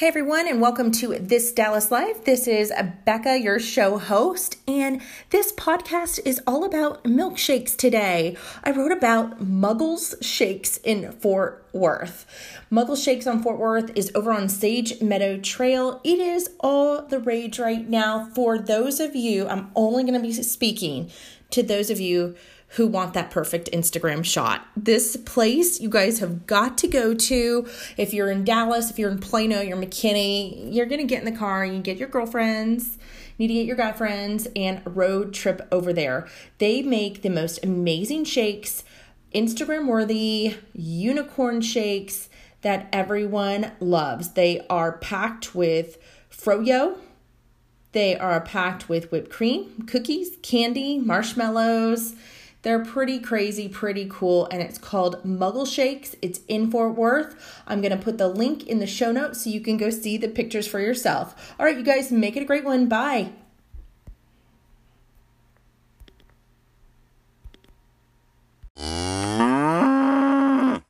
Hey everyone, and welcome to This Dallas Life. This is Becca, your show host, and this podcast is all about milkshakes today. I wrote about Muggles Shakes in Fort Worth. Muggles Shakes on Fort Worth is over on Sage Meadow Trail. It is all the rage right now. For those of you, I'm only going to be speaking to those of you who want that perfect Instagram shot. This place you guys have got to go to. If you're in Dallas, if you're in Plano, you're McKinney, you're going to get in the car, and you get your girlfriends, need to get your guy friends and road trip over there. They make the most amazing shakes, Instagram worthy unicorn shakes that everyone loves. They are packed with froyo, they are packed with whipped cream, cookies, candy, marshmallows. They're pretty crazy, pretty cool, and it's called Muggle Shakes. It's in Fort Worth. I'm going to put the link in the show notes so you can go see the pictures for yourself. All right, you guys, make it a great one. Bye.